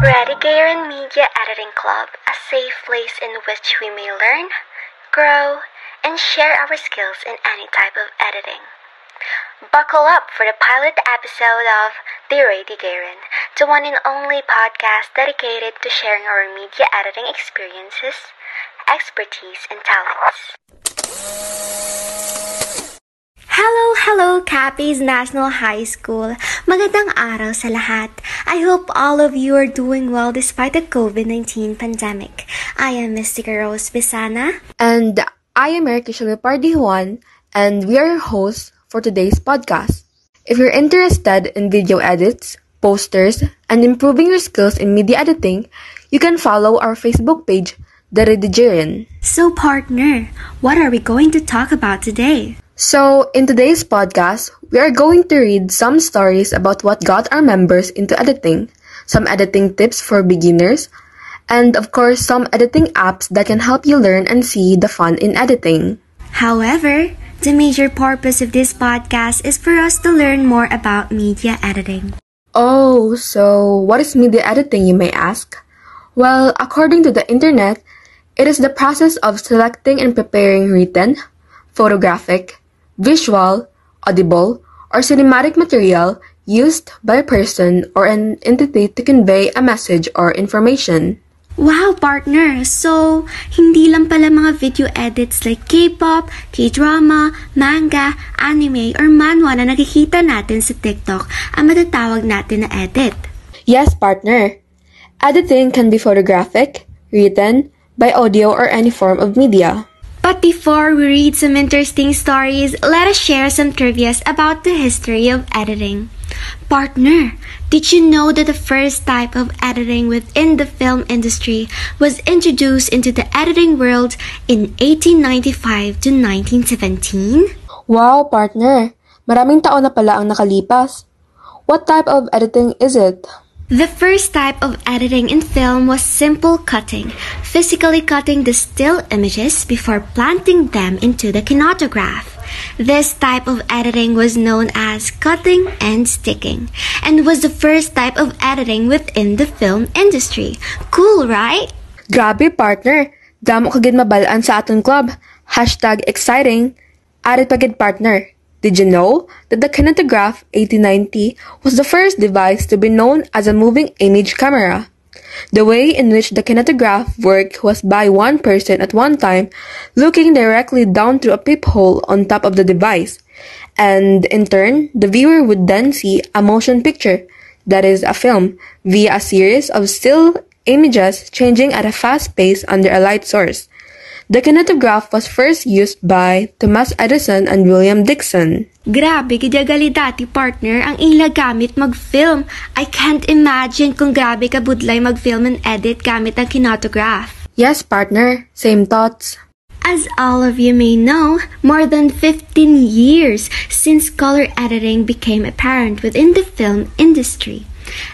Redigieren Media Editing Club, a safe place in which we may learn, grow, and share our skills in any type of editing. Buckle up for the pilot episode of The Redigieren, the one and only podcast dedicated to sharing our media editing experiences, expertise, and talents. Hello, hello, Capiz National High School. Magandang araw sa lahat. I hope all of you are doing well despite the COVID-19 pandemic. I am Mystica Rose Bisana. And I am Eric Pardi Juan, and we are your hosts for today's podcast. If you're interested in video edits, posters, and improving your skills in media editing, you can follow our Facebook page, The Redigieren. So, partner, what are we going to talk about today? So, in today's podcast, we are going to read some stories about what got our members into editing, some editing tips for beginners, and of course, some editing apps that can help you learn and see the fun in editing. However, the major purpose of this podcast is for us to learn more about media editing. Oh, so what is media editing, you may ask? Well, according to the internet, it is the process of selecting and preparing written, photographic, visual, audible, or cinematic material used by a person or an entity to convey a message or information. Wow, partner! So, hindi lang pala mga video edits like K-pop, K-drama, manga, anime, or manhwa na nakikita natin sa TikTok ang matatawag natin na edit. Yes, partner. Editing can be photographic, written, by audio or any form of media. But before we read some interesting stories, let us share some trivias about the history of editing. Partner, did you know that the first type of editing within the film industry was introduced into the editing world in 1895 to 1917? Wow, partner! Maraming taon na pala ang nakalipas. What type of editing is it? The first type of editing in film was simple cutting, physically cutting the still images before planting them into the kinematograph. This type of editing was known as cutting and sticking, and was the first type of editing within the film industry. Cool, right? Grabe, partner! Damo kagid mabalaan sa aton club. Hashtag exciting. Added pagid partner. Did you know that the kinetograph 1890 was the first device to be known as a moving image camera? The way in which the kinetograph worked was by one person at one time looking directly down through a peephole on top of the device, and in turn, the viewer would then see a motion picture, that is, a film, via a series of still images changing at a fast pace under a light source. The kinetograph was first used by Thomas Edison and William Dickson. Grabe, gidagali dati partner ang ila gamit mag-film. I can't imagine kung grabe ka budlay mag-film and edit gamit ang kinetograph. Yes, partner. Same thoughts. As all of you may know, more than 15 years since color editing became apparent within the film industry.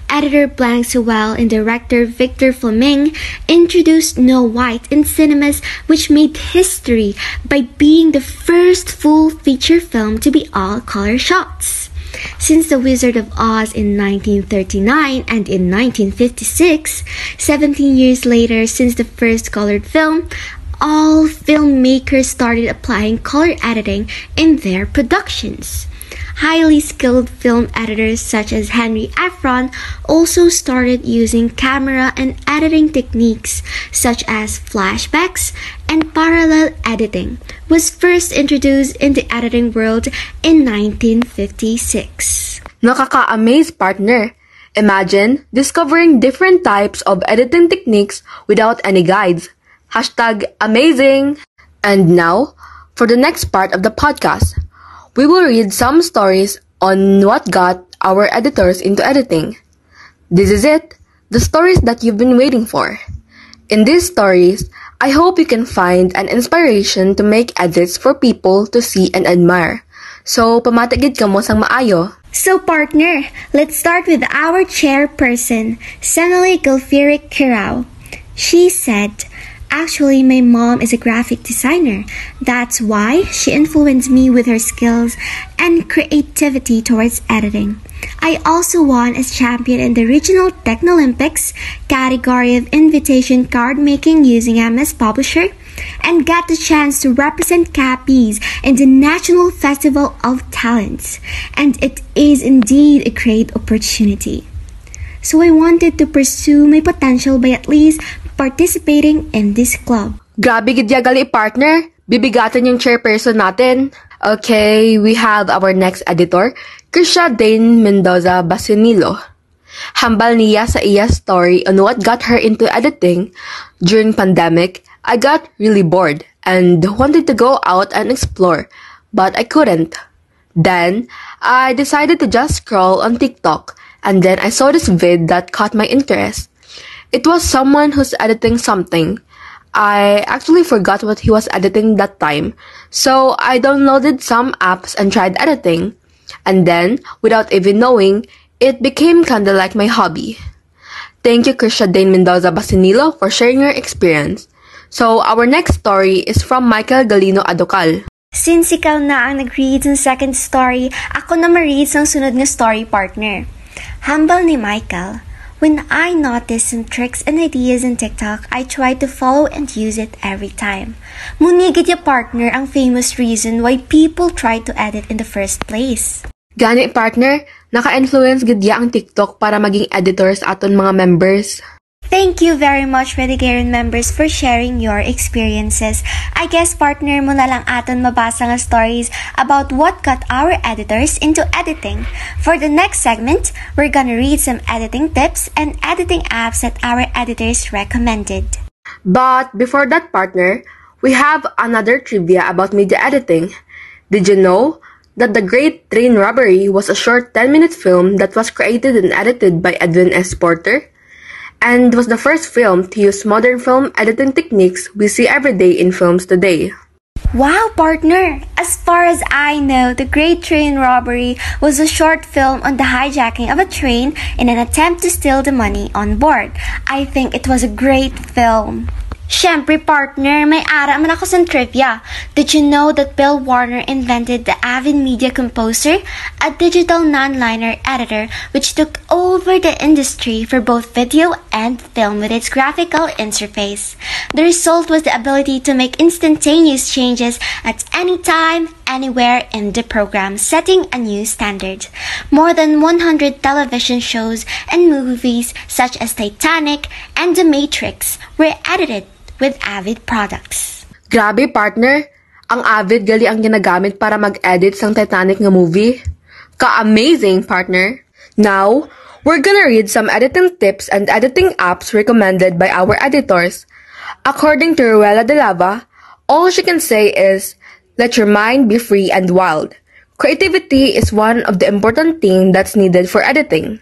Editor Blanche Sewell and director Victor Fleming introduced Snow White in cinemas, which made history by being the first full feature film to be all color shots. Since The Wizard of Oz in 1939 and in 1956, 17 years later since the first colored film, all filmmakers started applying color editing in their productions. Highly skilled film editors such as Henry Efron also started using camera and editing techniques such as flashbacks and parallel editing was first introduced in the editing world in 1956. Nakaka-amaze partner. Imagine discovering different types of editing techniques without any guides. Hashtag amazing! And now, for the next part of the podcast, we will read some stories on what got our editors into editing. This is it, the stories that you've been waiting for. In these stories, I hope you can find an inspiration to make edits for people to see and admire. So, pamatigid ka mo sang maayo. So, partner, let's start with our chairperson, Senali Gulfirik Kirao. She said, Actually, my mom is a graphic designer. That's why she influenced me with her skills and creativity towards editing. I also won as champion in the regional Technolympics category of invitation card making using MS Publisher and got the chance to represent Capiz in the National Festival of Talents. And it is indeed a great opportunity. So I wanted to pursue my potential by at least participating in this club. Grabe gid ya gali partner. Bibigatan yung chairperson natin. Okay, we have our next editor, Krisha Dane Mendoza Basinilo. Hambal niya sa iya story on what got her into editing during pandemic. I got really bored and wanted to go out and explore, but I couldn't. Then, I decided to just scroll on TikTok and then I saw this vid that caught my interest. It was someone who's editing something. I actually forgot what he was editing that time, so I downloaded some apps and tried editing. And then, without even knowing, it became kinda like my hobby. Thank you, Krisha Dane Mendoza Basinilo, for sharing your experience. So, our next story is from Michael Galino Adocal. Since ikaw na ang nag-read ng second story, ako na ma-read ang sunod nga story partner. Humble ni Michael. When I notice some tricks and ideas in TikTok, I try to follow and use it every time. Munigit ya partner ang famous reason why people try to edit in the first place. Gani partner, naka-influence gid ang TikTok para maging editors aton mga members. Thank you very much, Redigieren members, for sharing your experiences. I guess partner mo na lang aton mabasa nga stories about what got our editors into editing. For the next segment, we're gonna read some editing tips and editing apps that our editors recommended. But before that partner, we have another trivia about media editing. Did you know that The Great Train Robbery was a short 10-minute film that was created and edited by Edwin S. Porter? And was the first film to use modern film editing techniques we see every day in films today. Wow, partner! As far as I know, The Great Train Robbery was a short film on the hijacking of a train in an attempt to steal the money on board. I think it was a great film. Siyempre, partner, may ara man ako sa trivia. Did you know that Bill Warner invented the Avid Media Composer, a digital non-linear editor which took over the industry for both video and film with its graphical interface? The result was the ability to make instantaneous changes at any time, anywhere in the program, setting a new standard. More than 100 television shows and movies such as Titanic and The Matrix were edited with Avid products. Grabe partner, ang Avid gali ang ginagamit para mag-edit sang Titanic nga movie. Ka-amazing partner. Now, we're gonna read some editing tips and editing apps recommended by our editors. According to Ruela de Lava, all she can say is, let your mind be free and wild. Creativity is one of the important things that's needed for editing.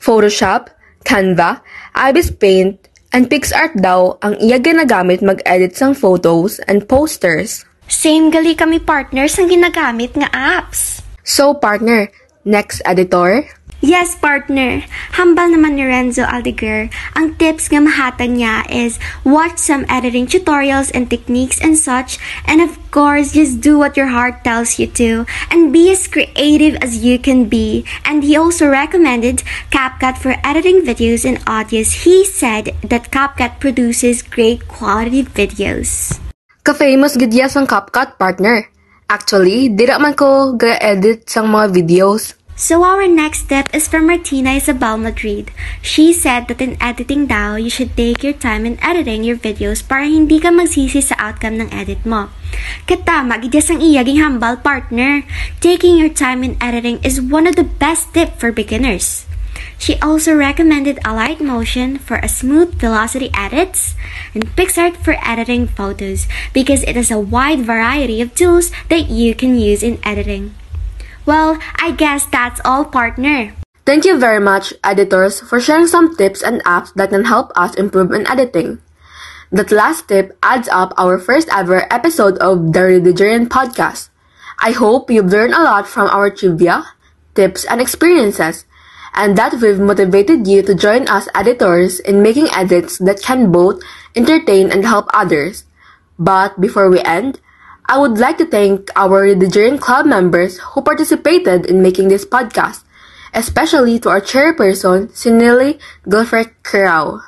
Photoshop, Canva, Ibis Paint, and PicsArt daw ang iya ginagamit mag-edit sang photos and posters. Same gali kami partners ang ginagamit nga apps. So partner, next editor? Yes, partner. Hambal naman ni Renzo Aldeguer. Ang tips nga mahatag niya is watch some editing tutorials and techniques and such. And of course, just do what your heart tells you to. And be as creative as you can be. And he also recommended CapCut for editing videos and audios. He said that CapCut produces great quality videos. Ka-famous ya sang CapCut partner. Actually, dira man ko ga-edit sang mga videos. So our next step is from Martina Isabel Madrid. She said that in editing daw, you should take your time in editing your videos para hindi ka magsisi sa outcome ng edit mo. Katama, gidyas ang iyaging hambal partner. Taking your time in editing is one of the best tips for beginners. She also recommended Alight Motion for a smooth velocity edits and PicsArt for editing photos because it has a wide variety of tools that you can use in editing. Well, I guess that's all, partner. Thank you very much, editors, for sharing some tips and apps that can help us improve in editing. That last tip adds up our first ever episode of the Redigieren podcast. I hope you've learned a lot from our trivia, tips, and experiences, and that we've motivated you to join us editors in making edits that can both entertain, and help others. But before we end, I would like to thank our Redigieren Club members who participated in making this podcast, especially to our chairperson, Sinili Gilfred Kirau.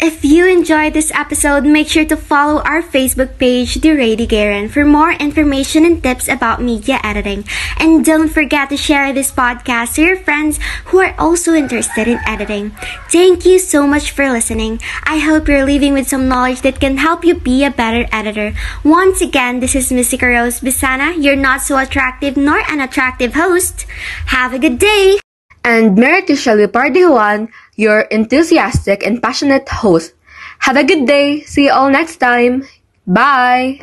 If you enjoyed this episode, make sure to follow our Facebook page, The Redigieren, for more information and tips about media editing. And don't forget to share this podcast to your friends who are also interested in editing. Thank you so much for listening. I hope you're leaving with some knowledge that can help you be a better editor. Once again, this is Mystica Rose Bisana, your not so attractive nor unattractive host. Have a good day! And Pardihuan, your enthusiastic and passionate host. Have a good day. See you all next time. Bye.